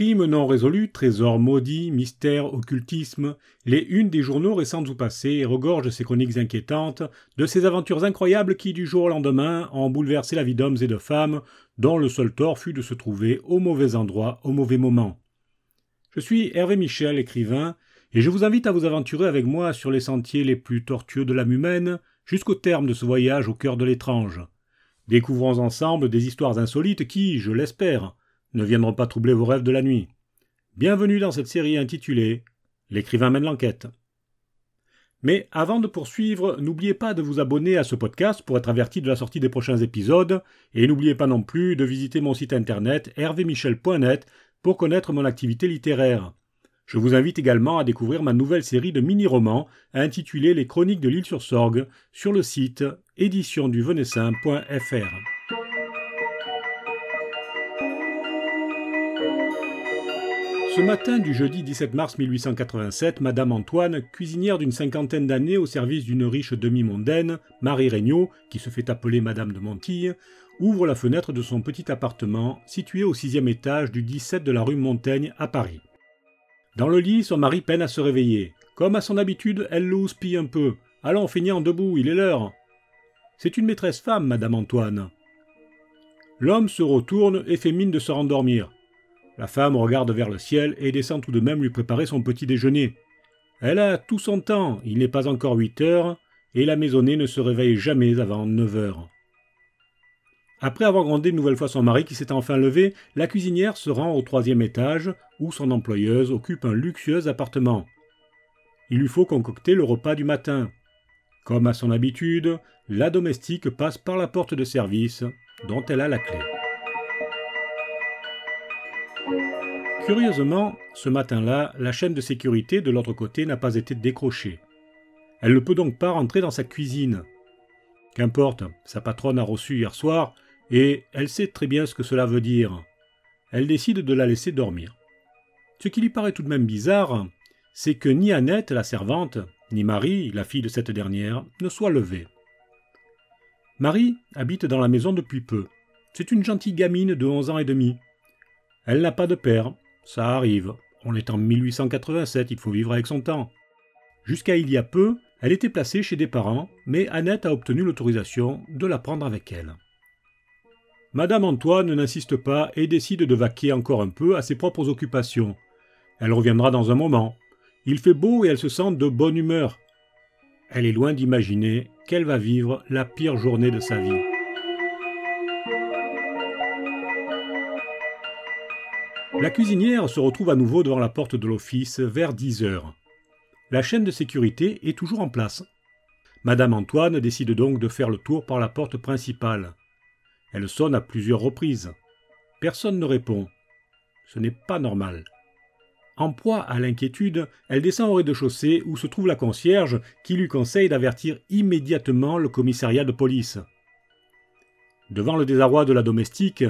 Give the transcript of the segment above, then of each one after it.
Crime non résolu, trésor maudit, mystère, occultisme, les unes des journaux récents ou passés regorgent ces chroniques inquiétantes de ces aventures incroyables qui, du jour au lendemain, ont bouleversé la vie d'hommes et de femmes, dont le seul tort fut de se trouver au mauvais endroit, au mauvais moment. Je suis Hervé Michel, écrivain, et je vous invite à vous aventurer avec moi sur les sentiers les plus tortueux de l'âme humaine, jusqu'au terme de ce voyage au cœur de l'étrange. Découvrons ensemble des histoires insolites qui, je l'espère, ne viendront pas troubler vos rêves de la nuit. Bienvenue dans cette série intitulée L'écrivain mène l'enquête. Mais avant de poursuivre, n'oubliez pas de vous abonner à ce podcast pour être averti de la sortie des prochains épisodes, et n'oubliez pas non plus de visiter mon site internet hervémichel.net pour connaître mon activité littéraire. Je vous invite également à découvrir ma nouvelle série de mini-romans intitulée Les Chroniques de l'île sur Sorgue sur le site éditionduvenessin.fr. Ce matin du jeudi 17 mars 1887, Madame Antoine, cuisinière d'une cinquantaine d'années au service d'une riche demi-mondaine, Marie Regnault, qui se fait appeler Madame de Montille, ouvre la fenêtre de son petit appartement situé au sixième étage du 17 de la rue Montaigne à Paris. Dans le lit, son mari peine à se réveiller. Comme à son habitude, elle l'houspille un peu. Allons, feignant, debout, il est l'heure. C'est une maîtresse femme, Madame Antoine. L'homme se retourne et fait mine de se rendormir. La femme regarde vers le ciel et descend tout de même lui préparer son petit déjeuner. Elle a tout son temps, il n'est pas encore huit heures, et la maisonnée ne se réveille jamais avant neuf heures. Après avoir grondé une nouvelle fois son mari qui s'est enfin levé, la cuisinière se rend au troisième étage, où son employeuse occupe un luxueux appartement. Il lui faut concocter le repas du matin. Comme à son habitude, la domestique passe par la porte de service, dont elle a la clé. Curieusement, ce matin-là, la chaîne de sécurité de l'autre côté n'a pas été décrochée. Elle ne peut donc pas rentrer dans sa cuisine. Qu'importe, sa patronne a reçu hier soir, et elle sait très bien ce que cela veut dire. Elle décide de la laisser dormir. Ce qui lui paraît tout de même bizarre, c'est que ni Annette, la servante, ni Marie, la fille de cette dernière, ne soient levées. Marie habite dans la maison depuis peu. C'est une gentille gamine de onze ans et demi. Elle n'a pas de père, ça arrive. On est en 1887, il faut vivre avec son temps. Jusqu'à il y a peu, elle était placée chez des parents, mais Annette a obtenu l'autorisation de la prendre avec elle. Madame Antoine n'insiste pas et décide de vaquer encore un peu à ses propres occupations. Elle reviendra dans un moment. Il fait beau et elle se sent de bonne humeur. Elle est loin d'imaginer qu'elle va vivre la pire journée de sa vie. La cuisinière se retrouve à nouveau devant la porte de l'office vers 10 heures. La chaîne de sécurité est toujours en place. Madame Antoine décide donc de faire le tour par la porte principale. Elle sonne à plusieurs reprises. Personne ne répond. Ce n'est pas normal. En proie à l'inquiétude, elle descend au rez-de-chaussée où se trouve la concierge qui lui conseille d'avertir immédiatement le commissariat de police. Devant le désarroi de la domestique,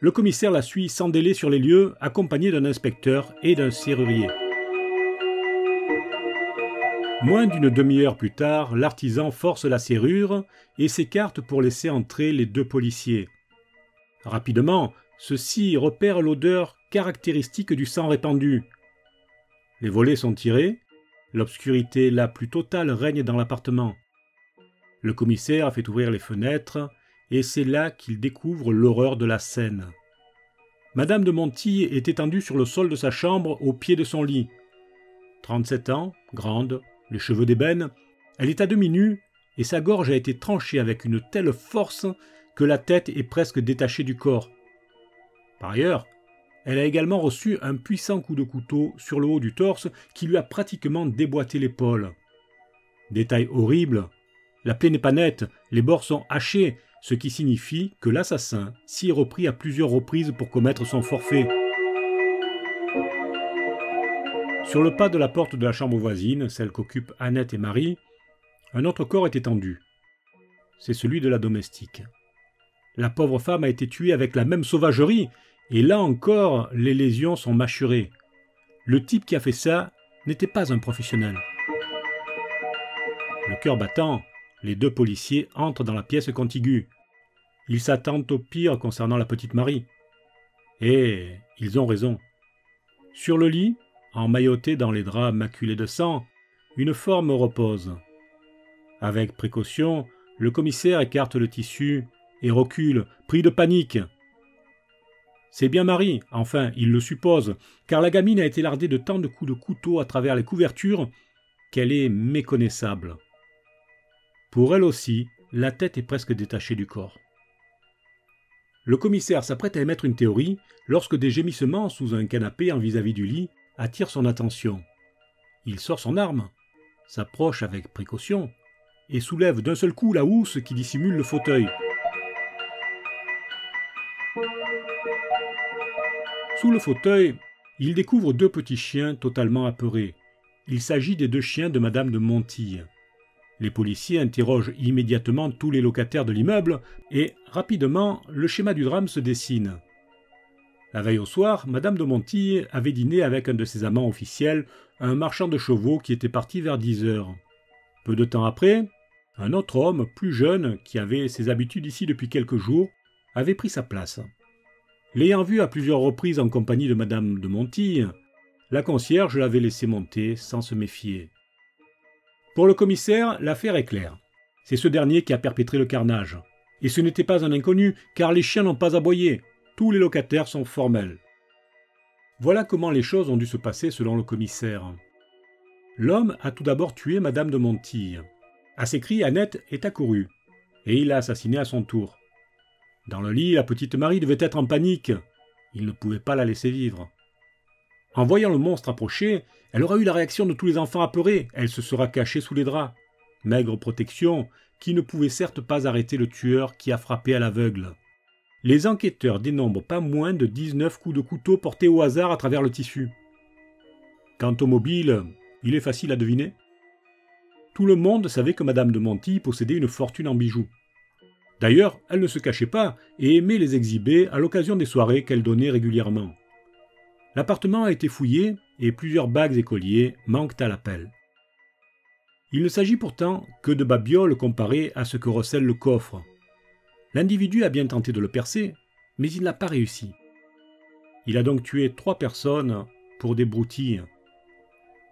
le commissaire la suit sans délai sur les lieux, accompagné d'un inspecteur et d'un serrurier. Moins d'une demi-heure plus tard, l'artisan force la serrure et s'écarte pour laisser entrer les deux policiers. Rapidement, ceux-ci repèrent l'odeur caractéristique du sang répandu. Les volets sont tirés, l'obscurité la plus totale règne dans l'appartement. Le commissaire fait ouvrir les fenêtres et c'est là qu'il découvre l'horreur de la scène. Madame de Montille est étendue sur le sol de sa chambre au pied de son lit. Trente-sept ans, grande, les cheveux d'ébène, elle est à demi nue et sa gorge a été tranchée avec une telle force que la tête est presque détachée du corps. Par ailleurs, elle a également reçu un puissant coup de couteau sur le haut du torse qui lui a pratiquement déboîté l'épaule. Détail horrible, la plaie n'est pas nette, les bords sont hachés ce qui signifie que l'assassin s'y est repris à plusieurs reprises pour commettre son forfait. Sur le pas de la porte de la chambre voisine, celle qu'occupent Annette et Marie, un autre corps est étendu. C'est celui de la domestique. La pauvre femme a été tuée avec la même sauvagerie, et là encore, les lésions sont mâchurées. Le type qui a fait ça n'était pas un professionnel. Le cœur battant, les deux policiers entrent dans la pièce contiguë. Ils s'attendent au pire concernant la petite Marie. Et ils ont raison. Sur le lit, emmailloté dans les draps maculés de sang, une forme repose. Avec précaution, le commissaire écarte le tissu et recule, pris de panique. C'est bien Marie, enfin, il le suppose, car la gamine a été lardée de tant de coups de couteau à travers les couvertures qu'elle est méconnaissable. Pour elle aussi, la tête est presque détachée du corps. Le commissaire s'apprête à émettre une théorie lorsque des gémissements sous un canapé en vis-à-vis du lit attirent son attention. Il sort son arme, s'approche avec précaution et soulève d'un seul coup la housse qui dissimule le fauteuil. Sous le fauteuil, il découvre deux petits chiens totalement apeurés. Il s'agit des deux chiens de Madame de Montille. Les policiers interrogent immédiatement tous les locataires de l'immeuble et, rapidement, le schéma du drame se dessine. La veille au soir, Madame de Montille avait dîné avec un de ses amants officiels, un marchand de chevaux qui était parti vers 10 heures. Peu de temps après, un autre homme, plus jeune, qui avait ses habitudes ici depuis quelques jours, avait pris sa place. L'ayant vu à plusieurs reprises en compagnie de Madame de Montille, la concierge l'avait laissé monter sans se méfier. Pour le commissaire, l'affaire est claire. C'est ce dernier qui a perpétré le carnage. Et ce n'était pas un inconnu, car les chiens n'ont pas aboyé. Tous les locataires sont formels. Voilà comment les choses ont dû se passer selon le commissaire. L'homme a tout d'abord tué Madame de Montille. À ses cris, Annette est accourue, et il l'a assassinée à son tour. Dans le lit, la petite Marie devait être en panique. Il ne pouvait pas la laisser vivre. En voyant le monstre approcher, elle aura eu la réaction de tous les enfants apeurés. Elle se sera cachée sous les draps. Maigre protection, qui ne pouvait certes pas arrêter le tueur qui a frappé à l'aveugle. Les enquêteurs dénombrent pas moins de 19 coups de couteau portés au hasard à travers le tissu. Quant au mobile, il est facile à deviner. Tout le monde savait que Madame de Monty possédait une fortune en bijoux. D'ailleurs, elle ne se cachait pas et aimait les exhiber à l'occasion des soirées qu'elle donnait régulièrement. L'appartement a été fouillé et plusieurs bagues et colliers manquent à l'appel. Il ne s'agit pourtant que de babioles comparées à ce que recèle le coffre. L'individu a bien tenté de le percer, mais il n'a pas réussi. Il a donc tué trois personnes pour des broutilles.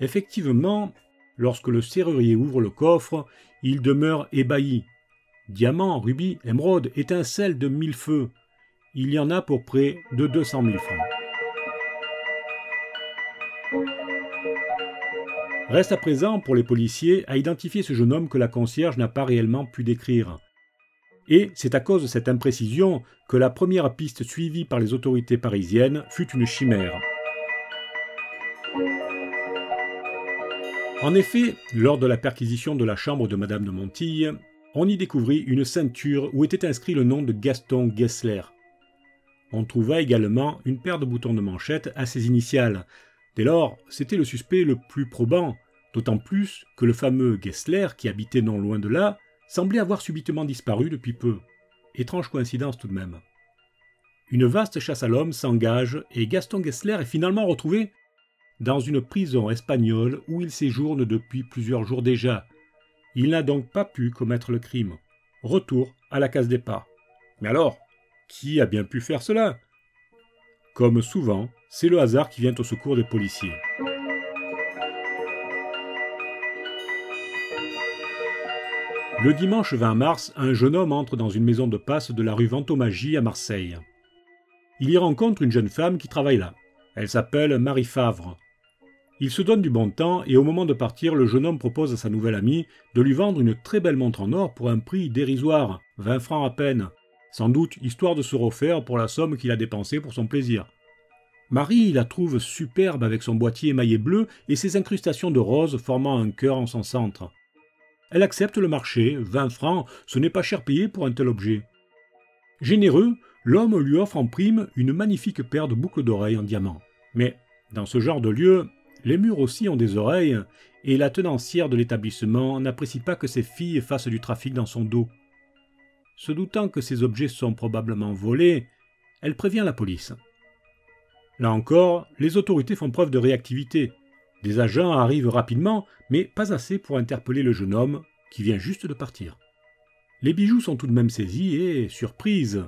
Effectivement, lorsque le serrurier ouvre le coffre, il demeure ébahi. Diamants, rubis, émeraudes, étincelles de mille feux. Il y en a pour près de 200 000 francs. Reste à présent pour les policiers à identifier ce jeune homme que la concierge n'a pas réellement pu décrire. Et c'est à cause de cette imprécision que la première piste suivie par les autorités parisiennes fut une chimère. En effet, lors de la perquisition de la chambre de Madame de Montille, on y découvrit une ceinture où était inscrit le nom de Gaston Gessler. On trouva également une paire de boutons de manchette à ses initiales, Dès lors, c'était le suspect le plus probant, d'autant plus que le fameux Gessler, qui habitait non loin de là, semblait avoir subitement disparu depuis peu. Étrange coïncidence tout de même. Une vaste chasse à l'homme s'engage et Gaston Gessler est finalement retrouvé dans une prison espagnole où il séjourne depuis plusieurs jours déjà. Il n'a donc pas pu commettre le crime. Retour à la case départ. Mais alors, qui a bien pu faire cela? Comme souvent, c'est le hasard qui vient au secours des policiers. Le dimanche 20 mars, un jeune homme entre dans une maison de passe de la rue Ventomagie à Marseille. Il y rencontre une jeune femme qui travaille là. Elle s'appelle Marie Favre. Il se donne du bon temps et au moment de partir, le jeune homme propose à sa nouvelle amie de lui vendre une très belle montre en or pour un prix dérisoire, 20 francs à peine, sans doute histoire de se refaire pour la somme qu'il a dépensée pour son plaisir. Marie la trouve superbe avec son boîtier émaillé bleu et ses incrustations de roses formant un cœur en son centre. Elle accepte le marché, 20 francs, ce n'est pas cher payé pour un tel objet. Généreux, l'homme lui offre en prime une magnifique paire de boucles d'oreilles en diamant. Mais dans ce genre de lieu, les murs aussi ont des oreilles, et la tenancière de l'établissement n'apprécie pas que ses filles fassent du trafic dans son dos. Se doutant que ces objets sont probablement volés, elle prévient la police. Là encore, les autorités font preuve de réactivité. Des agents arrivent rapidement, mais pas assez pour interpeller le jeune homme, qui vient juste de partir. Les bijoux sont tout de même saisis et, surprise,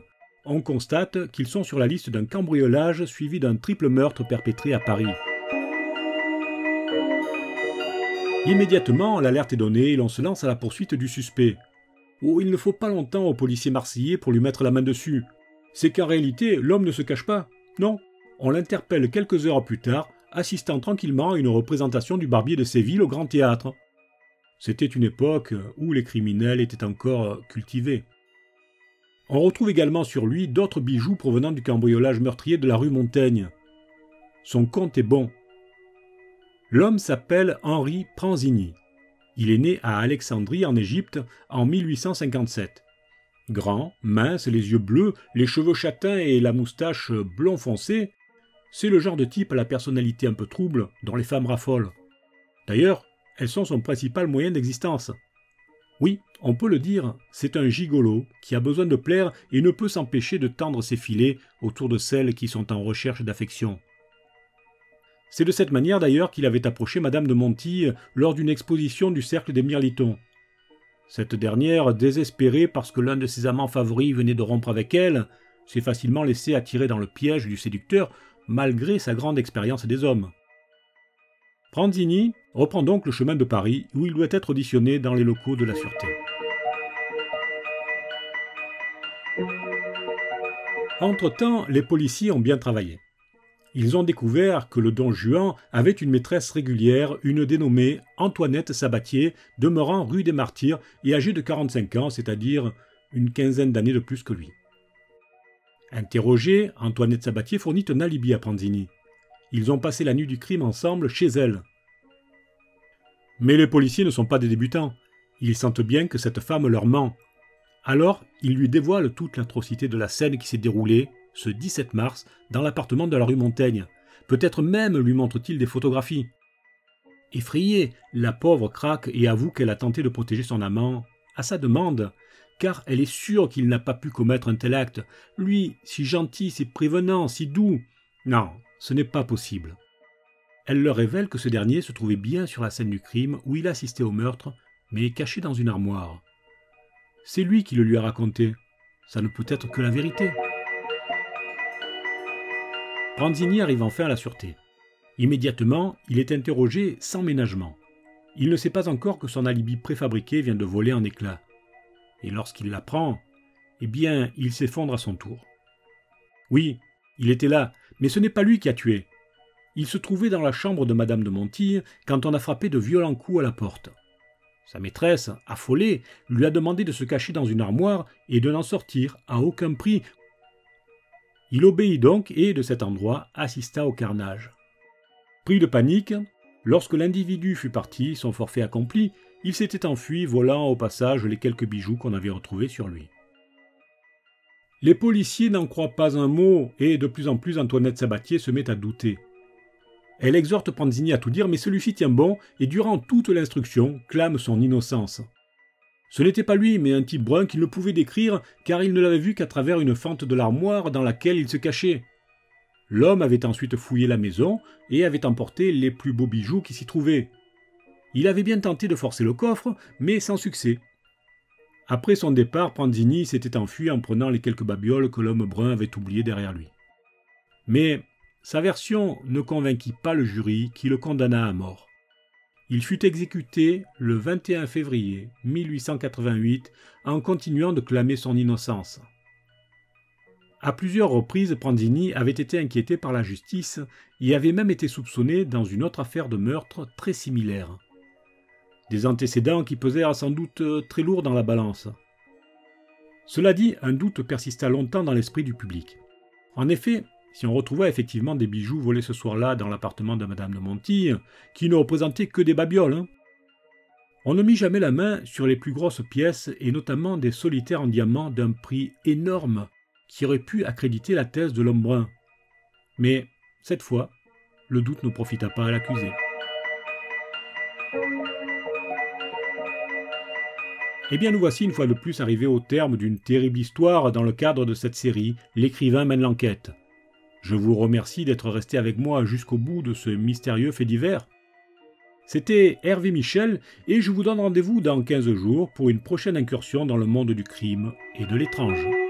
on constate qu'ils sont sur la liste d'un cambriolage suivi d'un triple meurtre perpétré à Paris. Immédiatement, l'alerte est donnée et l'on se lance à la poursuite du suspect. Oh, il ne faut pas longtemps au policier marseillais pour lui mettre la main dessus. C'est qu'en réalité, l'homme ne se cache pas. Non, on l'interpelle quelques heures plus tard, assistant tranquillement à une représentation du Barbier de Séville au Grand Théâtre. C'était une époque où les criminels étaient encore cultivés. On retrouve également sur lui d'autres bijoux provenant du cambriolage meurtrier de la rue Montaigne. Son compte est bon. L'homme s'appelle Henri Pranzini. Il est né à Alexandrie en Égypte en 1857. Grand, mince, les yeux bleus, les cheveux châtains et la moustache blond foncé, c'est le genre de type à la personnalité un peu trouble dont les femmes raffolent. D'ailleurs, elles sont son principal moyen d'existence. Oui, on peut le dire, c'est un gigolo qui a besoin de plaire et ne peut s'empêcher de tendre ses filets autour de celles qui sont en recherche d'affection. C'est de cette manière d'ailleurs qu'il avait approché Madame de Monty lors d'une exposition du Cercle des Mirlitons. Cette dernière, désespérée parce que l'un de ses amants favoris venait de rompre avec elle, s'est facilement laissée attirer dans le piège du séducteur malgré sa grande expérience des hommes. Pranzini reprend donc le chemin de Paris où il doit être auditionné dans les locaux de la Sûreté. Entre-temps, les policiers ont bien travaillé ils ont découvert que le don Juan avait une maîtresse régulière, une dénommée Antoinette Sabatier, demeurant rue des Martyrs et âgée de 45 ans, c'est-à-dire une quinzaine d'années de plus que lui. Interrogée, Antoinette Sabatier fournit un alibi à Pranzini. Ils ont passé la nuit du crime ensemble chez elle. Mais les policiers ne sont pas des débutants. Ils sentent bien que cette femme leur ment. Alors, ils lui dévoilent toute l'atrocité de la scène qui s'est déroulée ce 17 mars, dans l'appartement de la rue Montaigne. Peut-être même lui montre-t-il des photographies. Effrayée, la pauvre craque et avoue qu'elle a tenté de protéger son amant, à sa demande, car elle est sûre qu'il n'a pas pu commettre un tel acte. Lui, si gentil, si prévenant, si doux. Non, ce n'est pas possible. Elle leur révèle que ce dernier se trouvait bien sur la scène du crime où il assistait au meurtre, mais caché dans une armoire. C'est lui qui le lui a raconté. Ça ne peut être que la vérité. Ranzini arrive enfin à la sûreté. Immédiatement, il est interrogé sans ménagement. Il ne sait pas encore que son alibi préfabriqué vient de voler en éclats. Et lorsqu'il l'apprend, eh bien, il s'effondre à son tour. Oui, il était là, mais ce n'est pas lui qui a tué. Il se trouvait dans la chambre de Madame de Montille quand on a frappé de violents coups à la porte. Sa maîtresse, affolée, lui a demandé de se cacher dans une armoire et de n'en sortir à aucun prix il obéit donc et, de cet endroit, assista au carnage. Pris de panique, lorsque l'individu fut parti, son forfait accompli, il s'était enfui, volant au passage les quelques bijoux qu'on avait retrouvés sur lui. Les policiers n'en croient pas un mot, et de plus en plus Antoinette Sabatier se met à douter. Elle exhorte Panzini à tout dire, mais celui-ci tient bon, et durant toute l'instruction clame son innocence. Ce n'était pas lui, mais un type brun qui ne pouvait décrire, car il ne l'avait vu qu'à travers une fente de l'armoire dans laquelle il se cachait. L'homme avait ensuite fouillé la maison et avait emporté les plus beaux bijoux qui s'y trouvaient. Il avait bien tenté de forcer le coffre, mais sans succès. Après son départ, Pranzini s'était enfui en prenant les quelques babioles que l'homme brun avait oubliées derrière lui. Mais sa version ne convainquit pas le jury qui le condamna à mort. Il fut exécuté le 21 février 1888 en continuant de clamer son innocence. À plusieurs reprises, Pranzini avait été inquiété par la justice et avait même été soupçonné dans une autre affaire de meurtre très similaire. Des antécédents qui pesèrent sans doute très lourd dans la balance. Cela dit, un doute persista longtemps dans l'esprit du public. En effet, si on retrouvait effectivement des bijoux volés ce soir-là dans l'appartement de Madame de Montille, qui ne représentaient que des babioles, hein. on ne mit jamais la main sur les plus grosses pièces et notamment des solitaires en diamant d'un prix énorme qui aurait pu accréditer la thèse de l'homme brun. Mais, cette fois, le doute ne profita pas à l'accusé. Eh bien, nous voici une fois de plus arrivés au terme d'une terrible histoire dans le cadre de cette série L'écrivain mène l'enquête. Je vous remercie d'être resté avec moi jusqu'au bout de ce mystérieux fait divers. C'était Hervé Michel et je vous donne rendez-vous dans 15 jours pour une prochaine incursion dans le monde du crime et de l'étrange.